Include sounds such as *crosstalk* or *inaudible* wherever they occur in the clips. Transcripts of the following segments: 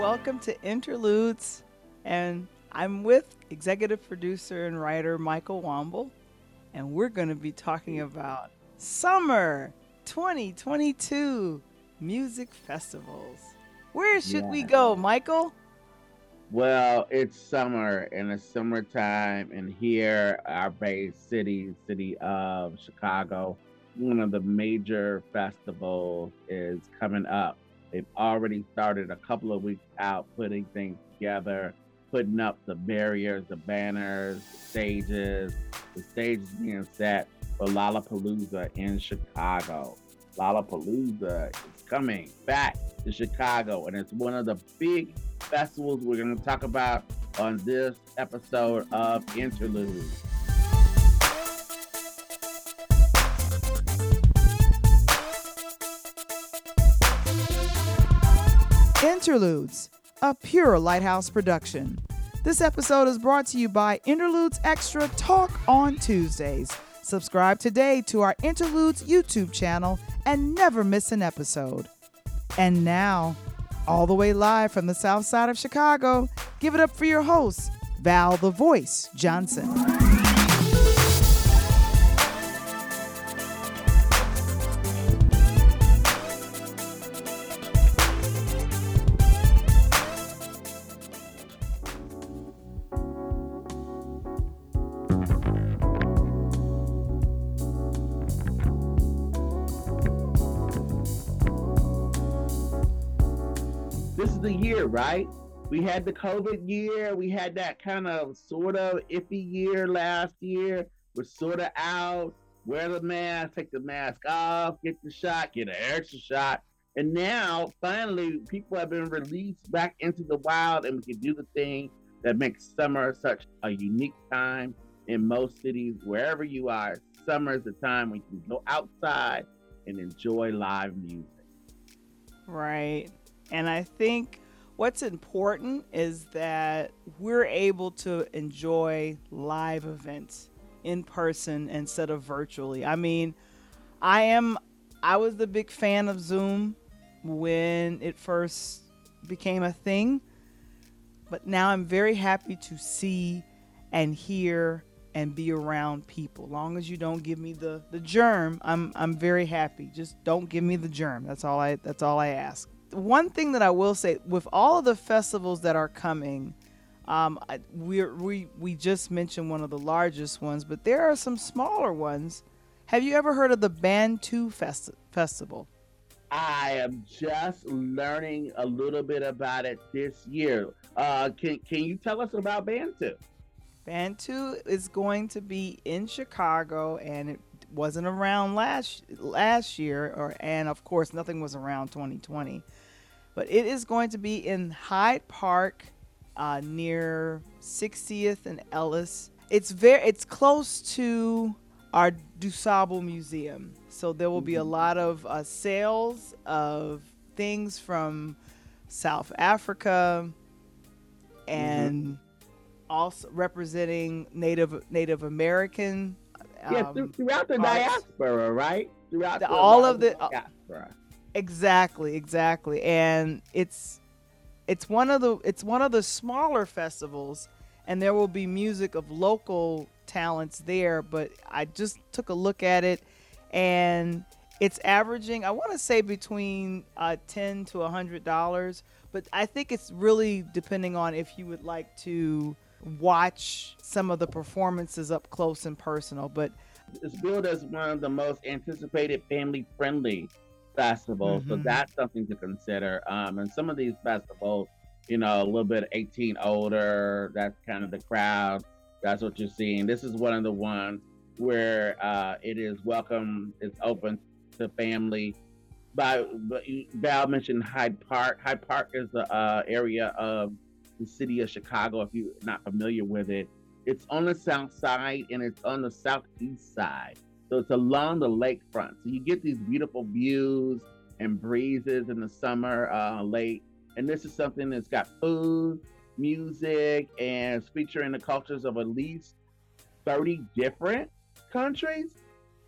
welcome to Interludes. And I'm with executive producer and writer Michael Wamble. And we're going to be talking about summer 2022 music festivals. Where should we go, Michael? Well, it's summer and it's summertime, and here, our Bay City, city of Chicago, one of the major festivals is coming up. They've already started a couple of weeks out putting things together, putting up the barriers, the banners, the stages. The stage is being set for Lollapalooza in Chicago. Lollapalooza is coming back to Chicago, and it's one of the big festivals we're going to talk about on this episode of Interlude. Interludes, a pure Lighthouse production. This episode is brought to you by Interludes Extra Talk on Tuesdays. Subscribe today to our Interludes YouTube channel and never miss an episode. And now, all the way live from the south side of Chicago, give it up for your host, Val the Voice Johnson. Right? We had the COVID year. We had that kind of sort of iffy year last year. We're sort of out. Wear the mask, take the mask off, get the shot, get an extra shot. And now, finally, people have been released back into the wild, and we can do the thing that makes summer such a unique time in most cities, wherever you are. Summer is the time when you can go outside and enjoy live music. Right. And I think what's important is that we're able to enjoy live events in person instead of virtually. I mean, I am I was the big fan of Zoom when it first became a thing, but now I'm very happy to see and hear and be around people. Long as you don't give me the the germ, I'm I'm very happy. Just don't give me the germ. That's all I that's all I ask. One thing that I will say with all of the festivals that are coming, um, I, we we we just mentioned one of the largest ones, but there are some smaller ones. Have you ever heard of the Bantu Festi- Festival? I am just learning a little bit about it this year. Uh, can can you tell us about Bantu? Bantu is going to be in Chicago, and it wasn't around last last year, or and of course nothing was around 2020, but it is going to be in Hyde Park, uh, near 60th and Ellis. It's very it's close to our DuSable Museum, so there will be a Mhm. lot of uh, sales of things from South Africa and also representing Native Native American. yeah, um, through, throughout the arts. diaspora, right? Throughout The- all of the- diaspora. Exactly, exactly, and it's it's one of the it's one of the smaller festivals, and there will be music of local talents there. But I just took a look at it, and it's averaging I want to say between uh, ten to a hundred dollars, but I think it's really depending on if you would like to watch some of the performances up close and personal. But It's billed as one of the most anticipated family-friendly festivals, so Mhm. that's something to consider. Um, and some of these festivals, you know, a little bit 18 older, that's kind of the crowd. That's what you're seeing. This is one of the ones where uh, it is welcome, it's open to family. But, but Val mentioned Hyde Park. Hyde Park is the uh, area of the city of Chicago. If you're not familiar with it, it's on the south side and it's on the southeast side. So it's along the lakefront. So you get these beautiful views and breezes in the summer uh, late. And this is something that's got food, music, and it's featuring the cultures of at least 30 different countries.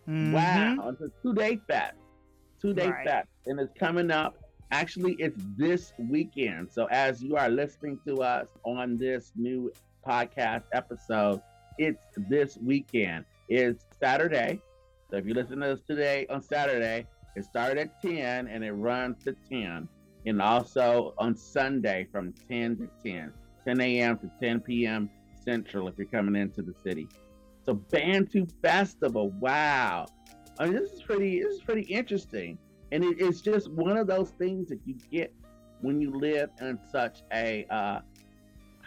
mhm. Wow. It's a two day fest. Two day Right. fest. And it's coming up Actually, it's this weekend. So as you are listening to us on this new podcast episode, it's this weekend. It's Saturday. So if you listen to us today on Saturday, it started at 10 and it runs to 10. And also on Sunday from 10 to 10, 10 a.m. to 10 p.m. Central if you're coming into the city. So Bantu Festival, wow. I mean, this is pretty this is pretty interesting. And it, it's just one of those things that you get when you live in such a uh,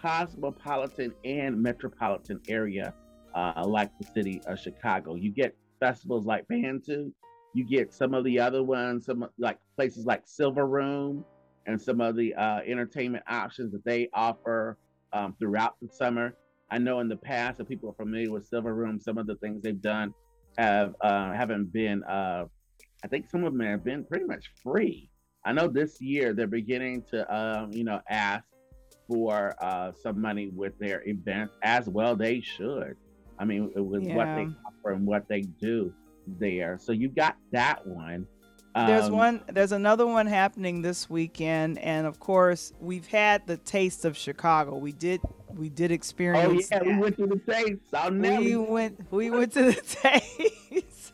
cosmopolitan and metropolitan area uh, like the city of Chicago. You get festivals like Bantu, you get some of the other ones, some like places like Silver Room, and some of the uh, entertainment options that they offer um, throughout the summer. I know in the past, if people are familiar with Silver Room, some of the things they've done have uh, haven't been uh, I think some of them have been pretty much free. I know this year they're beginning to, um, you know, ask for uh, some money with their events as well. They should. I mean, with yeah. what they offer and what they do there. So you got that one. Um, there's one. There's another one happening this weekend, and of course, we've had the taste of Chicago. We did. We did experience. Oh yeah, that. we went to the *laughs* taste. I'll never. We went. We went to the taste.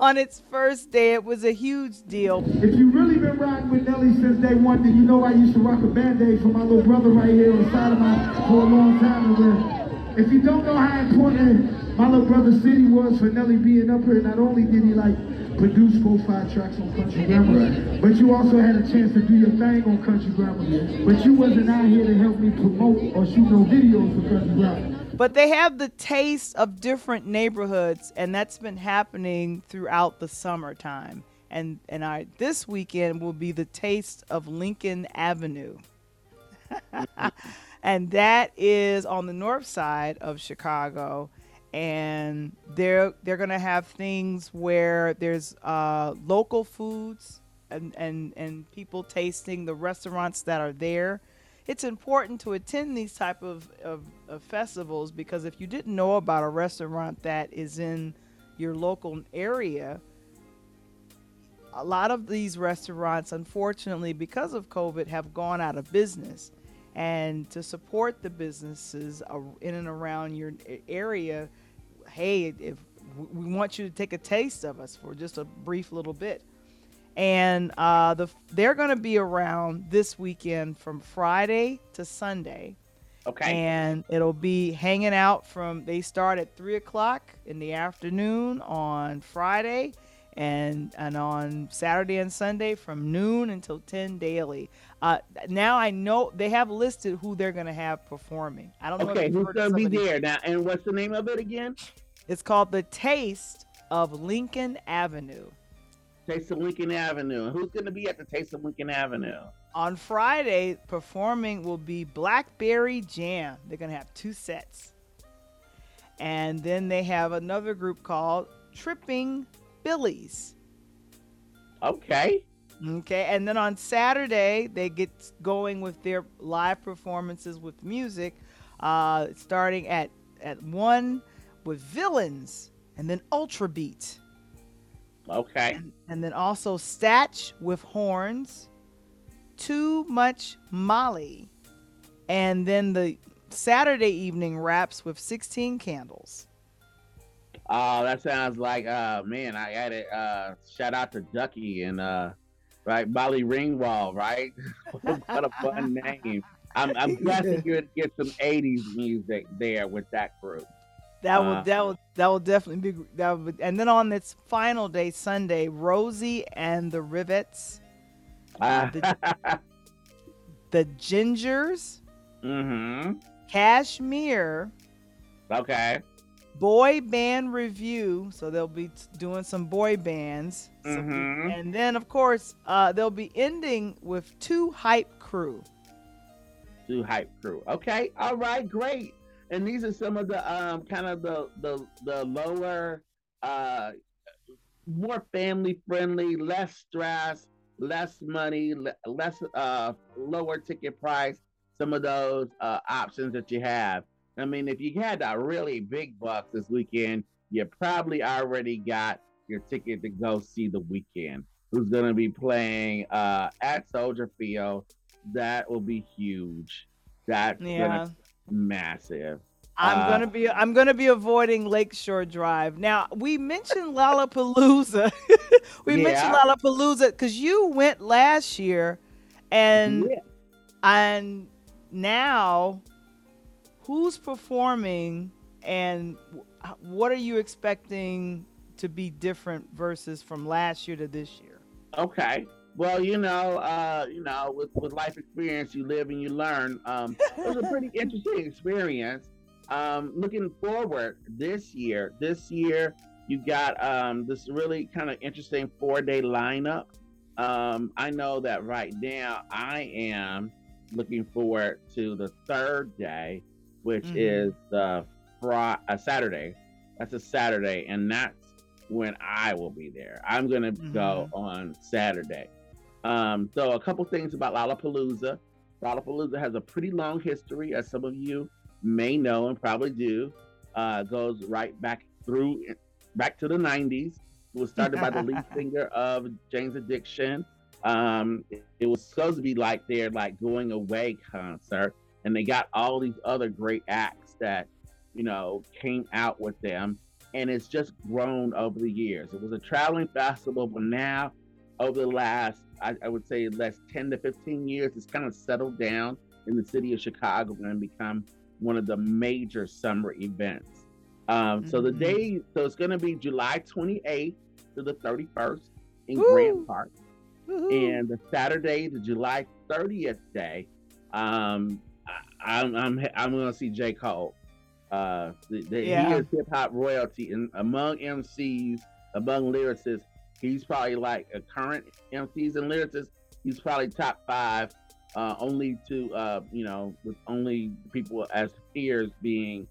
on its first day. It was a huge deal. If you really been riding with Nelly since day one, then you know I used to rock a band-aid for my little brother right here on the side of my for a long time. And if you don't know how important my little brother City was for Nelly being up here, not only did he like produce four, five tracks on Country Grammar, but you also had a chance to do your thing on Country Grammar. But you wasn't out here to help me promote or shoot no videos for Country Grammar. But they have the taste of different neighborhoods, and that's been happening throughout the summertime. And and I this weekend will be the taste of Lincoln Avenue. *laughs* and that is on the north side of Chicago. And they're they're gonna have things where there's uh, local foods and, and and people tasting the restaurants that are there. It's important to attend these type of, of, of, festivals because if you didn't know about a restaurant that is in your local area a lot of these restaurants unfortunately because of covid have gone out of business and to support the businesses in and around your area hey if we want you to take a taste of us for just a brief little bit and uh, the they're going to be around this weekend from Friday to Sunday. Okay. And it'll be hanging out from they start at three o'clock in the afternoon on Friday, and and on Saturday and Sunday from noon until ten daily. Uh, now I know they have listed who they're going to have performing. I don't know. Okay, who's going to be there now? And what's the name of it again? It's called the Taste of Lincoln Avenue. Taste of Lincoln Avenue. Who's going to be at the Taste of Lincoln Avenue? On Friday, performing will be Blackberry Jam. They're going to have two sets. And then they have another group called Tripping Billies. Okay. Okay. And then on Saturday, they get going with their live performances with music, uh, starting at, at 1 with Villains and then Ultra Beat. Okay. And, and then also Statch with horns, Too Much Molly, and then the Saturday evening wraps with 16 candles. Oh, that sounds like uh man, I got it. Uh shout out to Ducky and uh right, Molly Ringwald, right? *laughs* what a fun *laughs* name. I'm I'm glad you're gonna get some 80s music there with that group. That will uh, that will that will definitely be that. Will, and then on this final day, Sunday, Rosie and the Rivets, uh, the, *laughs* the, Gingers, mm-hmm. Kashmir. Okay. Boy band review, so they'll be doing some boy bands, mm-hmm. and then of course uh, they'll be ending with two hype crew. Two hype crew. Okay, all right, great and these are some of the um, kind of the the the lower, uh, more family friendly, less stress, less money, less uh, lower ticket price. Some of those uh, options that you have. I mean, if you had a really big bucks this weekend, you probably already got your ticket to go see the Weeknd. who's going to be playing uh, at Soldier Field. That will be huge. That's yeah. massive. I'm uh, gonna be I'm gonna be avoiding Lakeshore Drive. Now we mentioned Lollapalooza. *laughs* we yeah. mentioned Lollapalooza because you went last year, and yeah. and now who's performing and what are you expecting to be different versus from last year to this year? Okay. Well, you know, uh, you know, with, with life experience, you live and you learn. Um, it was a pretty *laughs* interesting experience. Um, looking forward this year, this year you got um, this really kind of interesting four day lineup. Um, I know that right now I am looking forward to the third day, which mm-hmm. is the Friday, a Saturday. That's a Saturday, and that's when I will be there. I'm gonna mm-hmm. go on Saturday. Um, so a couple things about Lollapalooza. Lollapalooza has a pretty long history, as some of you may know and probably do. Uh, goes right back through, back to the 90s. It was started by the lead *laughs* singer of Jane's Addiction. Um, it, it, was supposed to be like their like going away concert, and they got all these other great acts that you know came out with them, and it's just grown over the years. It was a traveling festival, but now over the last I, I would say last 10 to 15 years, it's kind of settled down in the city of Chicago and become one of the major summer events. Um, mm-hmm. So the mm-hmm. day, so it's going to be July 28th to the 31st in Woo! Grant Park, Woo-hoo. and the Saturday, the July 30th day, um, I'm I'm going to see J Cole. Uh, the, the, yeah. He is hip hop royalty, and among MCs, among lyricists, he's probably like a current MCs and lyricists. He's probably top five uh, only to uh, you know with only people as peers being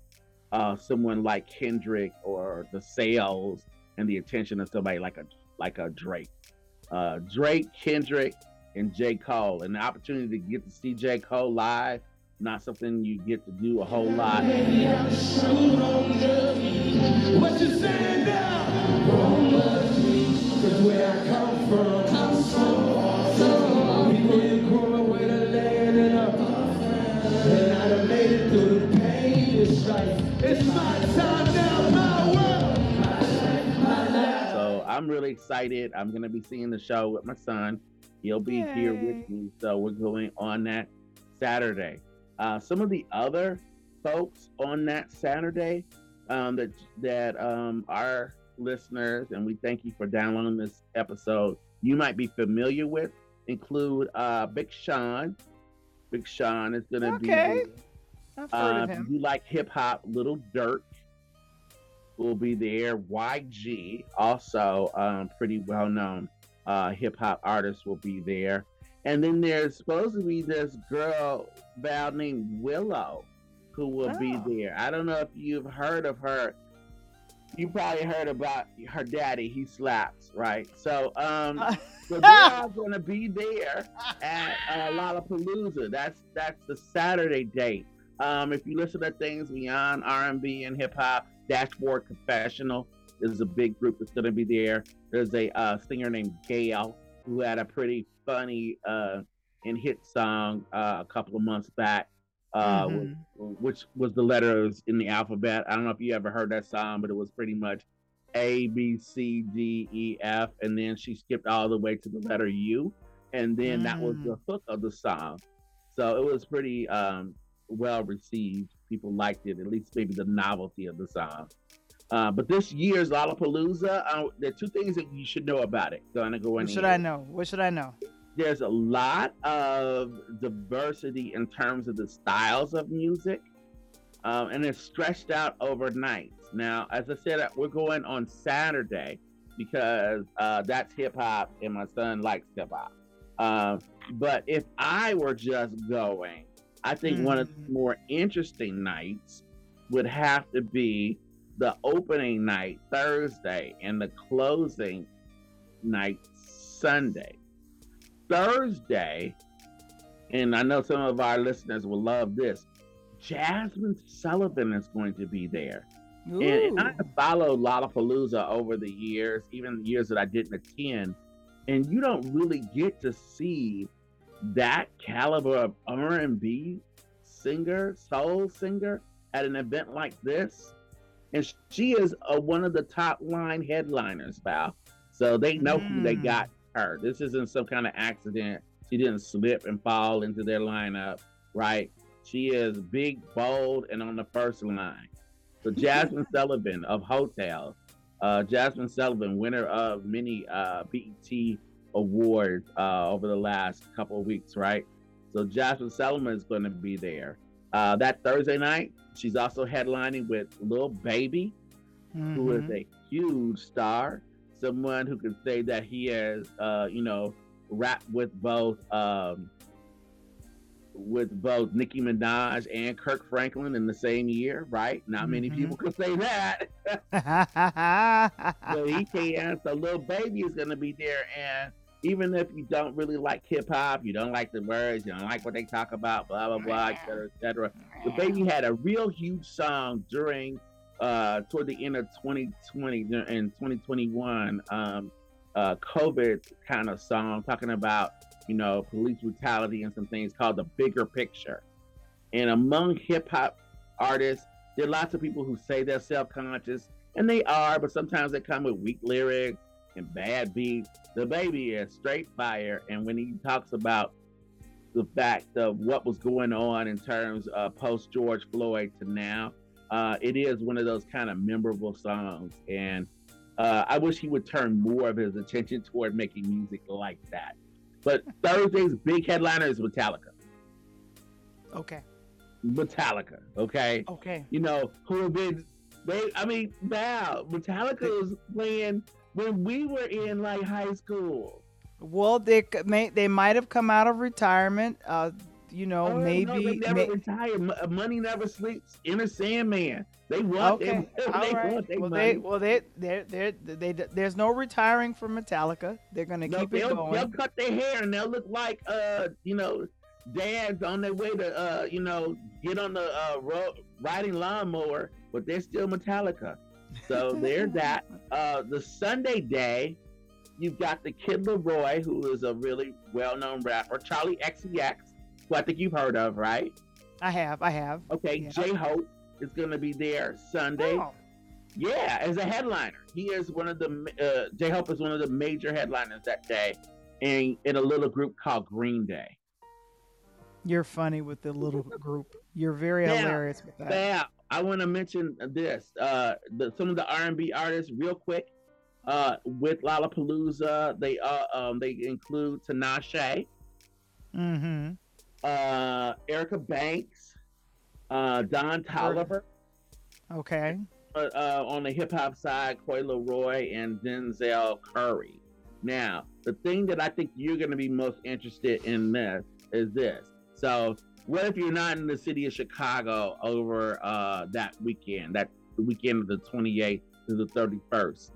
uh, someone like Kendrick or the sales and the attention of somebody like a like a Drake. Uh, Drake, Kendrick, and J. Cole, and the opportunity to get to see J. Cole live, not something you get to do a whole lot. What you saying now? where I come from. So I'm really excited. I'm gonna be seeing the show with my son. He'll be Yay. here with me. So we're going on that Saturday. Uh, some of the other folks on that Saturday um, that that um, are listeners, and we thank you for downloading this episode. You might be familiar with include uh, Big Sean. Big Sean is going to okay. be. I've heard uh, of him. If you like hip hop, Lil Durk will be there. YG, also um, pretty well known uh, hip hop artist, will be there. And then there's supposed to be this girl Val named Willow who will oh. be there. I don't know if you've heard of her you probably heard about her daddy. He slaps, right? So, um, so *laughs* they're gonna be there at uh, Lollapalooza. That's that's the Saturday date. Um, if you listen to things beyond R&B and hip hop, Dashboard Confessional is a big group that's gonna be there. There's a uh, singer named GAYLE who had a pretty funny uh, and hit song uh, a couple of months back uh, mm-hmm. which was the letters in the alphabet. I don't know if you ever heard that song, but it was pretty much A, B, C, D, E, F, and then she skipped all the way to the letter U, and then mm. that was the mm. hook of the song. So it was pretty um, well received. People liked it, at least maybe the novelty of the song. Uh, but this year's Lollapalooza, uh, there are two things that you should know about it. Gonna go in. What should I know? What should I know? There's a lot of diversity in terms of the styles of music, um, and it's stretched out over nights. Now, as I said, we're going on Saturday because uh, that's hip hop, and my son likes hip hop. Uh, but if I were just going, I think mm-hmm. one of the mm-hmm. more interesting nights would have to be the opening night Thursday and the closing night Sunday. Thursday, and I know some of our listeners will love this. Jazmine Sullivan is going to be there. And, and, I followed Lollapalooza over the years, even the years that I didn't attend. and you don't really get to see that caliber of R&B singer, soul singer at an event like this. And she is a, one of the top line headliners, Val. So they know mm. who they mm. got her. This isn't some kind of accident. She didn't slip and fall into their lineup, right? She is big, bold, and on the first line. So *laughs* Jazmine Sullivan of Tales, uh, Jazmine Sullivan, winner of many uh, BET awards uh, over the last couple of weeks, right? So Jazmine Sullivan is going to be there. Uh, that Thursday night, she's also headlining with Lil Baby, mm-hmm. who is mm-hmm. a huge star, someone who can say that he has, uh, you know, rapped with both um, with both Nicki Minaj and Kirk Franklin in the same year, right? Not mm-hmm. many people can say that. *laughs* *laughs* so he can. So Lil Baby is going to be there, and even if you don't really like hip hop, you don't like the words, you don't like what they talk about, blah blah blah, etc. cetera, et cetera. The baby had a real huge song during uh toward the end of 2020 and 2021 um uh COVID kind of song talking about, you know, police brutality and some things called the bigger picture. And among hip hop artists, there are lots of people who say they're self-conscious, and they are, but sometimes they come with weak lyrics and bad beats. The baby is straight fire. And when he talks about the fact of what was going on in terms of post George Floyd to now, uh, it is one of those kind of memorable songs. And uh, I wish he would turn more of his attention toward making music like that. But *laughs* Thursday's big headliner is Metallica. Okay. Metallica. Okay. Okay. You know who have been they? I mean, now Metallica was playing when we were in like high school. Well, they may they might have come out of retirement. Uh, you know, oh, maybe no, they never may, retire. Uh, money never sleeps. Enter Sandman. They want okay. *laughs* they right. want well, money. They, well, they, they, they, they, there's no retiring from Metallica. They're gonna no, keep it going. They'll cut their hair and they'll look like, uh, you know, dads on their way to, uh, you know, get on the uh, road, riding lawnmower, but they're still Metallica. So there's *laughs* that. Uh, the Sunday day, you've got the Kid LAROI, who is a really well-known rapper. Charli XCX, who I think you've heard of, right? I have. I have. Okay. Yeah. J Hope is going to be there Sunday. Oh. Yeah, as a headliner. He is one of the uh, J Hope is one of the major headliners that day, in in a little group called Green Day. You're funny with the little *laughs* group. You're very now, hilarious with that. Now, I want to mention this. Uh, the, some of the R&B artists, real quick, uh, with Lollapalooza, they uh, um, they include Tinashe, mm-hmm. Uh, Erica Banks, uh, Don Toliver. Okay. Uh, uh, on the hip hop side, Coi Leray and Denzel Curry. Now, the thing that I think you're going to be most interested in this is this. So what if you're not in the city of Chicago over uh, that weekend, that weekend of the 28th to the 31st?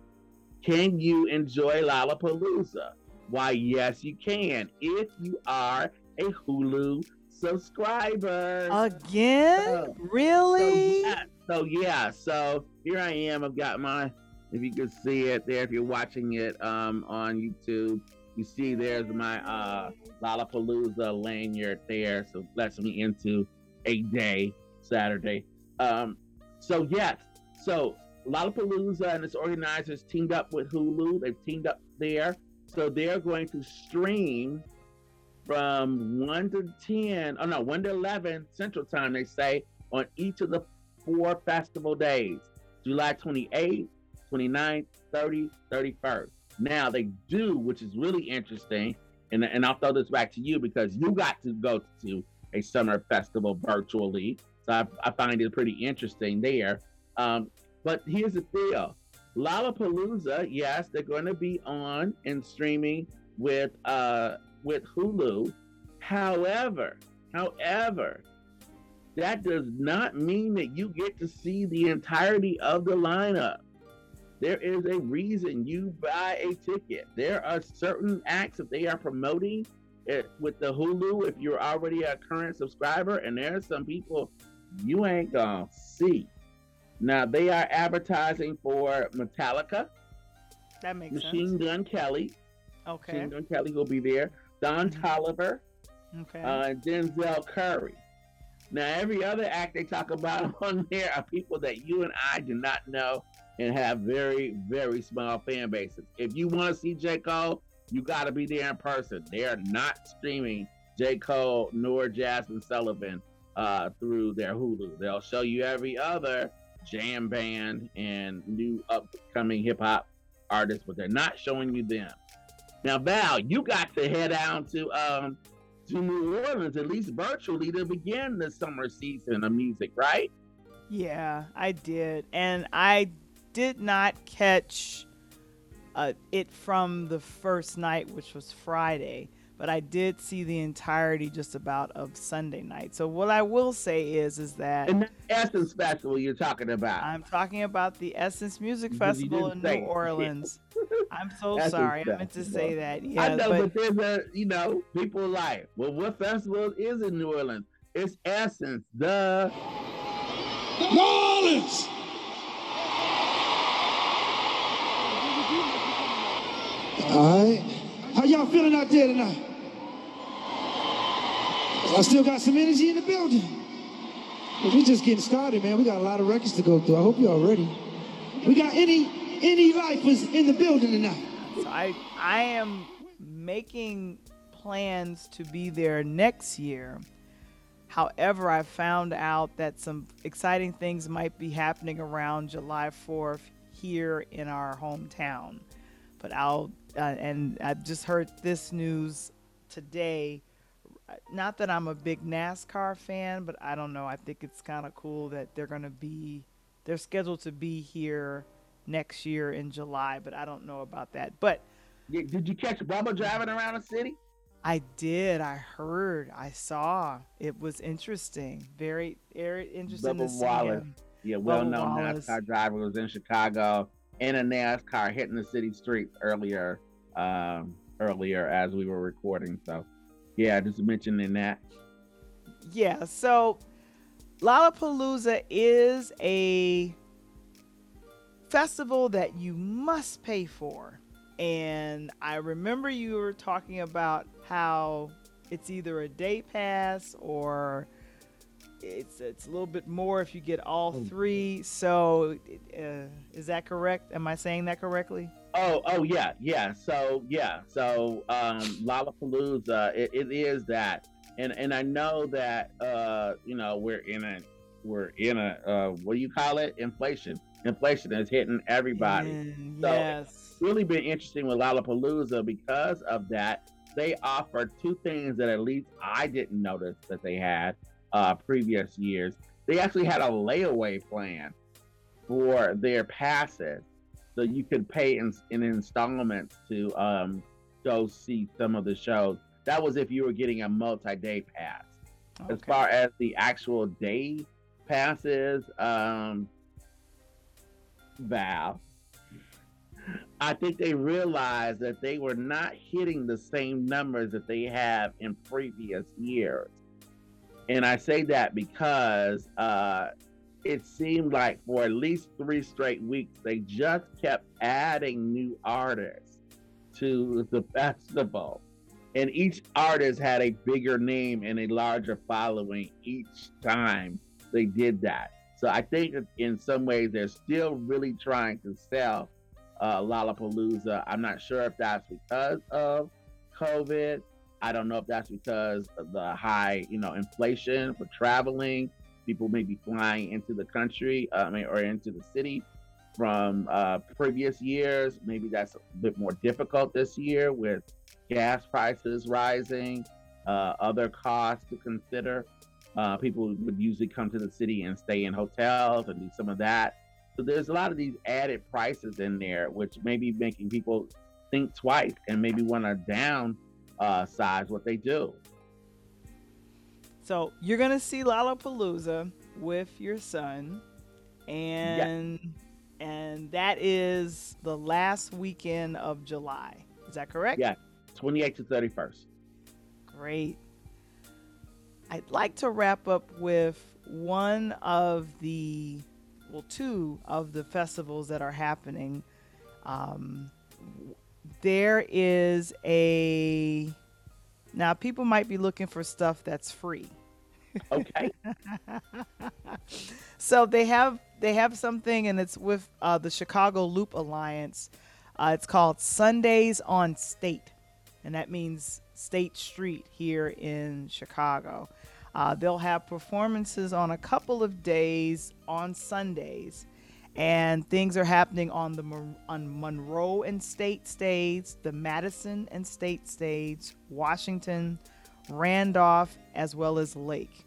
Can you enjoy Lollapalooza? Why, yes, you can if you are a Hulu subscriber. Again? So, really? So yeah, so yeah, so here I am. I've got my, if you can see it there, if you're watching it um, on YouTube, you see there's my uh, Lollapalooza lanyard there. So lets me into a day, Saturday. Um, so yes, so Lollapalooza and its organizers teamed up with Hulu. They've teamed up there. So they're going to stream from 1 to 10, oh no, 1 to 11 Central Time, they say, on each of the four festival days July 28th, 29th, 30th, 31st. Now they do, which is really interesting, and, and I'll throw this back to you because you got to go to a summer festival virtually. So I, I find it pretty interesting there. Um, but here's the deal Lollapalooza, yes, they're going to be on and streaming with uh, with Hulu. However, however, that does not mean that you get to see the entirety of the lineup. There is a reason you buy a ticket. There are certain acts that they are promoting it with the Hulu if you're already a current subscriber, and there are some people you ain't gonna see. Now they are advertising for Metallica. That makes sense. Machine sense. Gun Kelly, Okay. Machine Gun Kelly will be there. Don Mhm. Toliver, Okay. uh, Denzel Curry. Now, every other act they talk about *laughs* on there are people that you and I do not know and have very, very small fan bases. If you want to see J. Cole, you got to be there in person. They are not streaming J. Cole nor Jazmine Sullivan uh, through their Hulu. They'll show you every other jam band and new upcoming hip hop artists, but they're not showing you them. Now, Val, you got to head down to um, to New Orleans, at least virtually, to begin the summer season of music, right? Yeah, I did. And I did not catch uh, it from the first night, which was Friday, but I did see the entirety just about of Sunday night. So what I will say is is that And that Essence Festival you're talking about. I'm talking about the Essence Music Festival in New it. Orleans. I'm so *laughs* Essence sorry. I meant to say that. I know, but but, there's a, you know, people like, well, what festival is in New Orleans? It's Essence, the New Orleans! All right. How y'all feeling out there tonight? I still got some energy in the building. But we just getting started, man. We got a lot of records to go through. I hope y'all ready. We got any any lifers in the building tonight. So I I am making plans to be there next year. However, I found out that some exciting things might be happening around July 4th here in our hometown. But I'll uh, and I just heard this news today. Not that I'm a big NASCAR fan, but I don't know. I think it's kind of cool that they're going to be they're scheduled to be here next year in July, but I don't know about that. But Yeah, Did you catch Bubba driving around the city? I did. I heard. I saw. It was interesting. Very, very interesting to Bubba see Wallace. him. Yeah, well-known NASCAR driver was in Chicago in a NASCAR hitting the city streets earlier, um, earlier as we were recording. So, yeah, just mentioning that. Yeah. So, Lollapalooza is a festival that you must pay for. And I remember you were talking about how it's either a day pass or it's it's a little bit more if you get all Hmm. three. So, uh, is that correct? Am I saying that correctly? Oh, oh yeah, yeah. So yeah, so um, Lollapalooza, it, it is that, and and I know that uh, you know we're in a we're in a uh, what do you call it? Inflation. Inflation is hitting everybody. Mm, So- yes. Really been interesting with Lollapalooza because of that. They offer two things that at least I didn't notice that they had uh, previous years. They actually had a layaway plan for their passes, so you could pay in, in installments to um, go see some of the shows. That was if you were getting a multi-day pass. As far as the actual day passes, um, Val, I think they realized that they were not hitting the same numbers that they have in previous years. And I say that because uh, it seemed like for at least three straight weeks, they just kept adding new artists to the *laughs* festival. And each artist had a bigger name and a larger following each time they did that. So I think in some ways they're still really trying to sell uh, Lollapalooza. I'm not sure if that's because of COVID. I don't know if that's because of the high, you know, inflation for traveling. People may be flying into the country, uh, or into the city from uh, previous years. Maybe that's a bit more difficult this year with gas prices rising, uh, other costs to consider. Uh, people would usually come to the city and stay in hotels and do some of that. So there's a lot of these added prices in there, which may be making people think twice and maybe want to down uh, what they do. So you're gonna see Lollapalooza with your son, and and that is the last weekend of July. Is that correct? Yeah. 28th to 31st. Great. I'd like to wrap up with one of the, well, two of the festivals that are happening. Um, there is a now people might be looking for stuff that's free. Okay. *laughs* so they have they have something and it's with uh, the Chicago Loop Alliance. Uh, it's called Sundays on State, and that means State Street here in Chicago. Uh, they'll have performances on a couple of days on Sundays, and things are happening on the on Monroe and State stage, the Madison and State stage, Washington, Randolph, as well as Lake.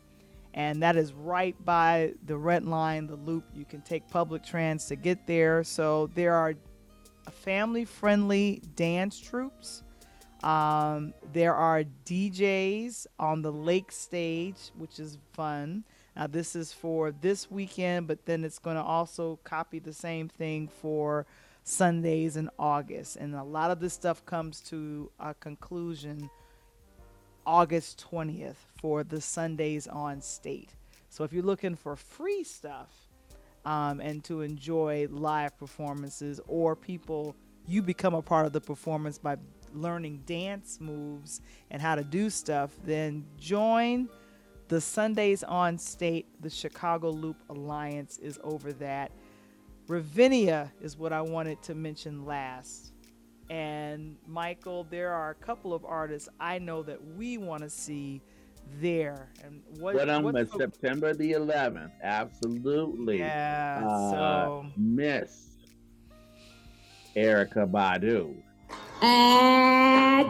And that is right by the red line, the loop. You can take public trans to get there. So there are family friendly dance troops. Um, there are DJs on the lake stage, which is fun. Now, this is for this weekend, but then it's going to also copy the same thing for Sundays in August. And a lot of this stuff comes to a conclusion August 20th for the Sundays on State. So if you're looking for free stuff um, and to enjoy live performances or people, you become a part of the performance by learning dance moves and how to do stuff, then join the Sundays on State. The Chicago Loop Alliance is over that. Ravinia is what I wanted to mention last. And Michael, there are a couple of artists I know that we want to see there. And what? But on the, September the 11th, absolutely. Yeah. Uh, so Miss Erykah Badu. I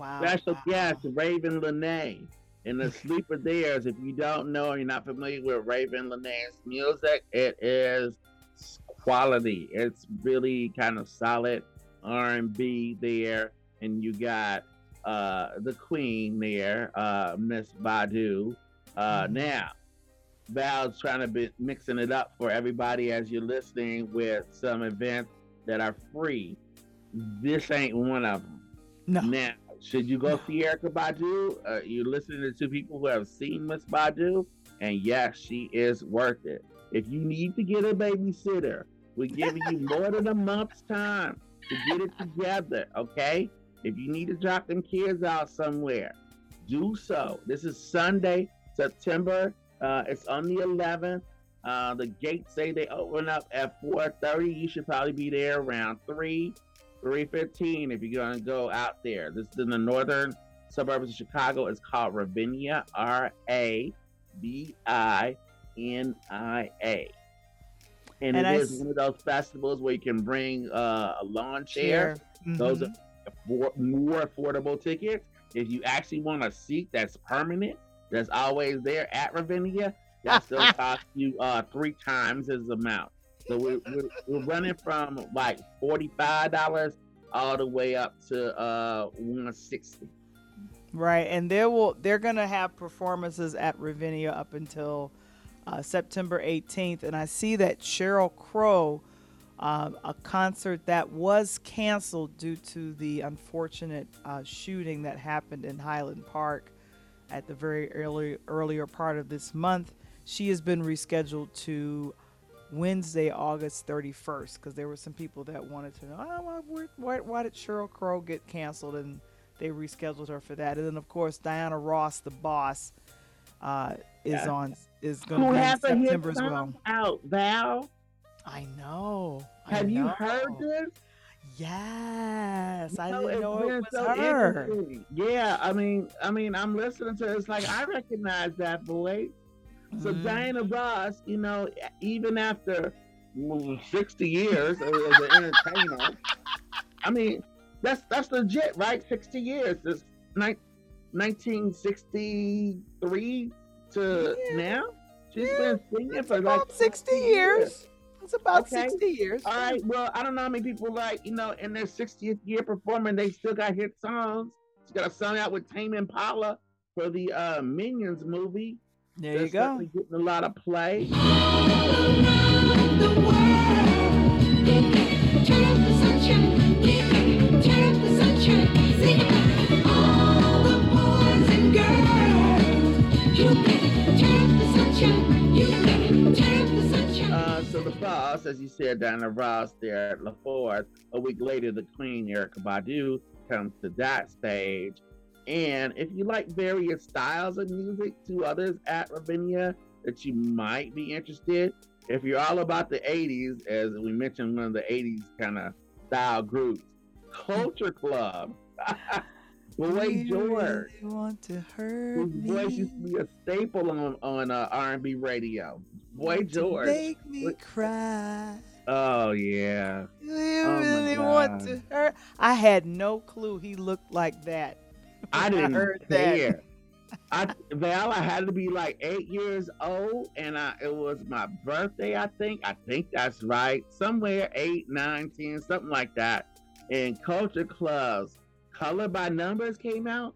wow, special wow. guest Raven Lenae. And the sleeper there is, if you don't know, you're not familiar with Raven Lenae's music, it is quality. It's really kind of solid R&B there, and you got uh, the Queen there, uh, Miss Badu. Uh, mm-hmm. Now, Val's trying to be mixing it up for everybody as you're listening with some events that are free. This ain't one of them. No. Now, should you go see Erykah Badu? Uh, you're listening to two people who have seen Miss Badu, and yes, she is worth it. If you need to get a babysitter, we're giving you *laughs* more than a month's time to get it together, okay? If you need to drop them kids out somewhere, do so. This is Sunday, September. Uh, it's on the 11th. Uh, the gates say they open up at 4:30. You should probably be there around three. 315 if you're going to go out there. This is in the northern suburbs of Chicago. It's called Ravinia, R A V I N I A. And, and it I is s- one of those festivals where you can bring uh, a lawn chair. Mm-hmm. Those are more affordable tickets. If you actually want a seat that's permanent, that's always there at Ravinia, that still *laughs* costs you uh, three times as amount. So we're, we're, we're running from like $45 all the way up to uh 160 right and they will they're gonna have performances at ravinia up until uh, september 18th and i see that Sheryl Crow uh, a concert that was canceled due to the unfortunate uh, shooting that happened in highland park at the very early earlier part of this month she has been rescheduled to Wednesday, August 31st, because there were some people that wanted to know, oh, why, why, why did Sheryl Crow get canceled? And they rescheduled her for that. And then, of course, Diana Ross, the boss, uh, is yes. on is going to be in September as well. Out, Val. I know. Have I you heard this? Yes, I didn't know it was so her. Yeah, I mean, I mean, I'm listening to it. It's like I recognize that voice. So mm. Diana Ross, you know, even after 60 years as an entertainer, I mean, that's that's legit, right? 60 years. It's ni- 1963 to yeah. now. She's yeah. been singing for like 60 years. years. It's about okay. 60 years. All right. Well, I don't know how many people like, you know, in their 60th year performing, they still got hit songs. She got a song out with Tame Impala for the uh, Minions movie. There you go. Getting a lot of play. You can turn up the sunshine. You can turn up the sunshine. Sing it. All the boys and girls. You can turn up the sunshine. You can turn up the sunshine. Uh, so the boss, as you said, Diana Ross there at La Force. A week later, the Queen Erykah Badu comes to that stage. And if you like various styles of music, two others at Ravinia that you might be interested. If you're all about the 80s, as we mentioned, one of the 80s kind of style groups, Culture Club. *laughs* Boy You George. really want to hurt His me. voice used to be a staple on, on uh, R&B radio. Boy George. Make me What- cry. Oh yeah. You Oh, really want to hurt. I had no clue he looked like that. I didn't heard that. care. *laughs* I Val, I had to be like eight years old, and I it was my birthday. I think. I think that's right. Somewhere eight, nine, ten, something like that. And Culture Clubs, Color by Numbers came out,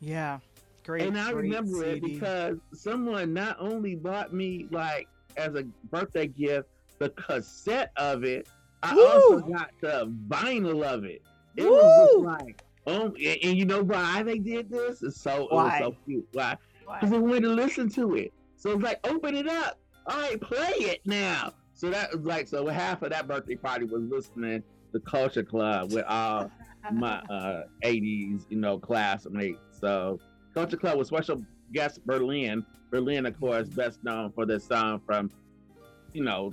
Yeah, great. and I great remember it because someone not only bought me like as a birthday gift the cassette of it, I also got the vinyl of it. It was just like, oh, and, and you know why they did this? It's so Why? it was so cute. Why? Because they wanted to listen to it. So it's like, open it up. All right, play it now. So that was like, so half of that birthday party was listening to Culture Club with all my *laughs* uh 80s, you know, classmates. So Culture Club was special guest Berlin. Berlin, of course, best known for this song from, you know,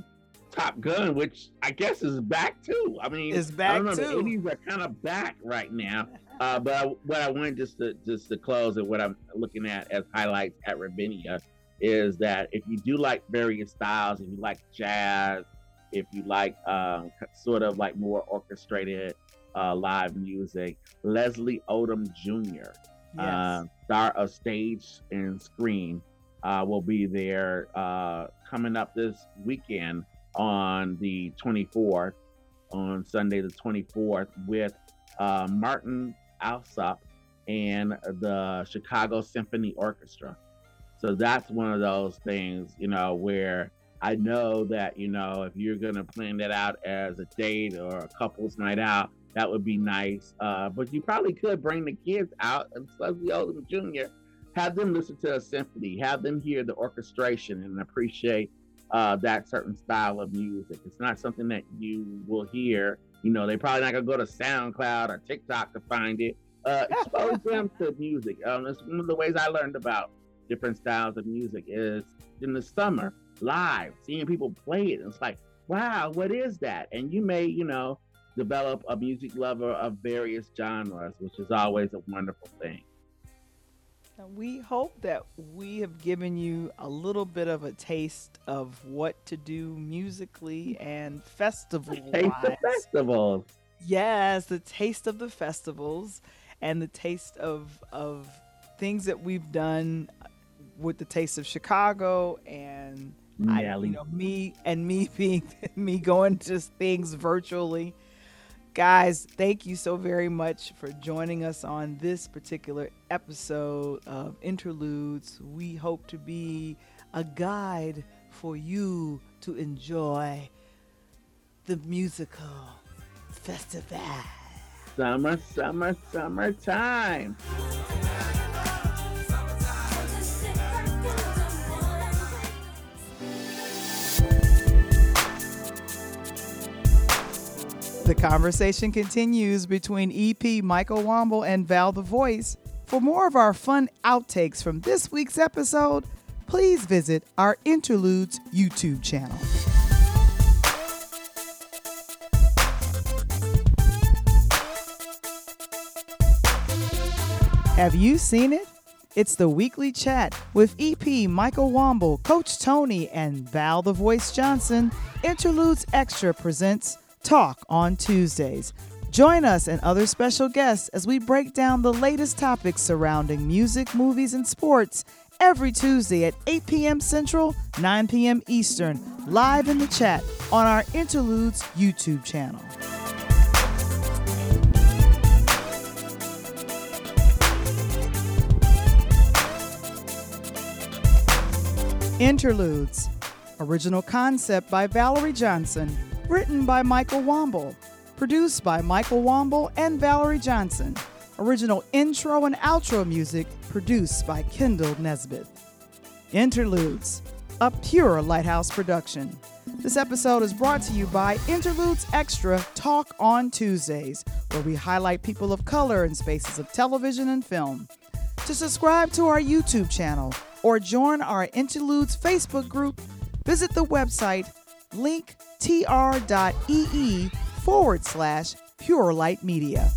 Top Gun, which I guess is back too. I mean, It's I back don't know, too. the 80s are kind of back right now. Uh, but I, what I wanted just to just to close and what I'm looking at as highlights at Ravinia is that if you do like various styles, if you like jazz, if you like um, sort of like more orchestrated uh, live music, Leslie Odom Jr., Yes. uh, star of stage and screen, uh, will be there uh, coming up this weekend on the 24th, on Sunday the 24th, with uh, Marin Alsop and the Chicago Symphony Orchestra. So that's one of those things, you know, where I know that, you know, if you're going to plan that out as a date or a couple's night out, that would be nice. Uh, but you probably could bring the kids out Leslie Odom Jr., have them listen to a symphony, have them hear the orchestration and appreciate uh, that certain style of music. It's not something that you will hear. You know, they probably not gonna go to SoundCloud or TikTok to find it. Uh, *laughs* expose them to music. Um, it's one of the ways I learned about different styles of music is in the summer live, seeing people play it. It's like, wow, what is that? And you may, you know, develop a music lover of various genres, which is always a wonderful thing. We hope that we have given you a little bit of a taste of what to do musically and festival Taste the festivals. Yes, the taste of the festivals and the taste of of things that we've done with the taste of Chicago and I, you know, me and me *laughs* being me going to things virtually. Guys, thank you so very much for joining us on this particular episode of Interludes. We hope to be a guide for you to enjoy the musical festival. Summer, summer, summertime. The conversation continues between EP Michael Wamble and Val the Voice. For more of our fun outtakes from this week's episode, please visit our Interludes YouTube channel. Have you seen it? It's the weekly chat with EP Michael Wamble, Coach Tony, and Val the Voice Johnson. Interludes Extra presents Talk on Tuesdays. Join us and other special guests as we break down the latest topics surrounding music, movies, and sports every Tuesday at 8 p.m. Central, 9 p.m. Eastern, live in the chat on our Interludes YouTube channel. Interludes. Original concept by Valerie Johnson. Written by Michael Wamble. Produced by Michael Wamble and Valerie Johnson. Original intro and outro music produced by Kendall Nesbitt. Interludes, a pure Lighthouse production. This episode is brought to you by Interludes Extra Talk on Tuesdays, where we highlight people of color in spaces of television and film. To subscribe to our YouTube channel or join our Interludes Facebook group, visit the website linktr.ee forward slash Pure Light Media.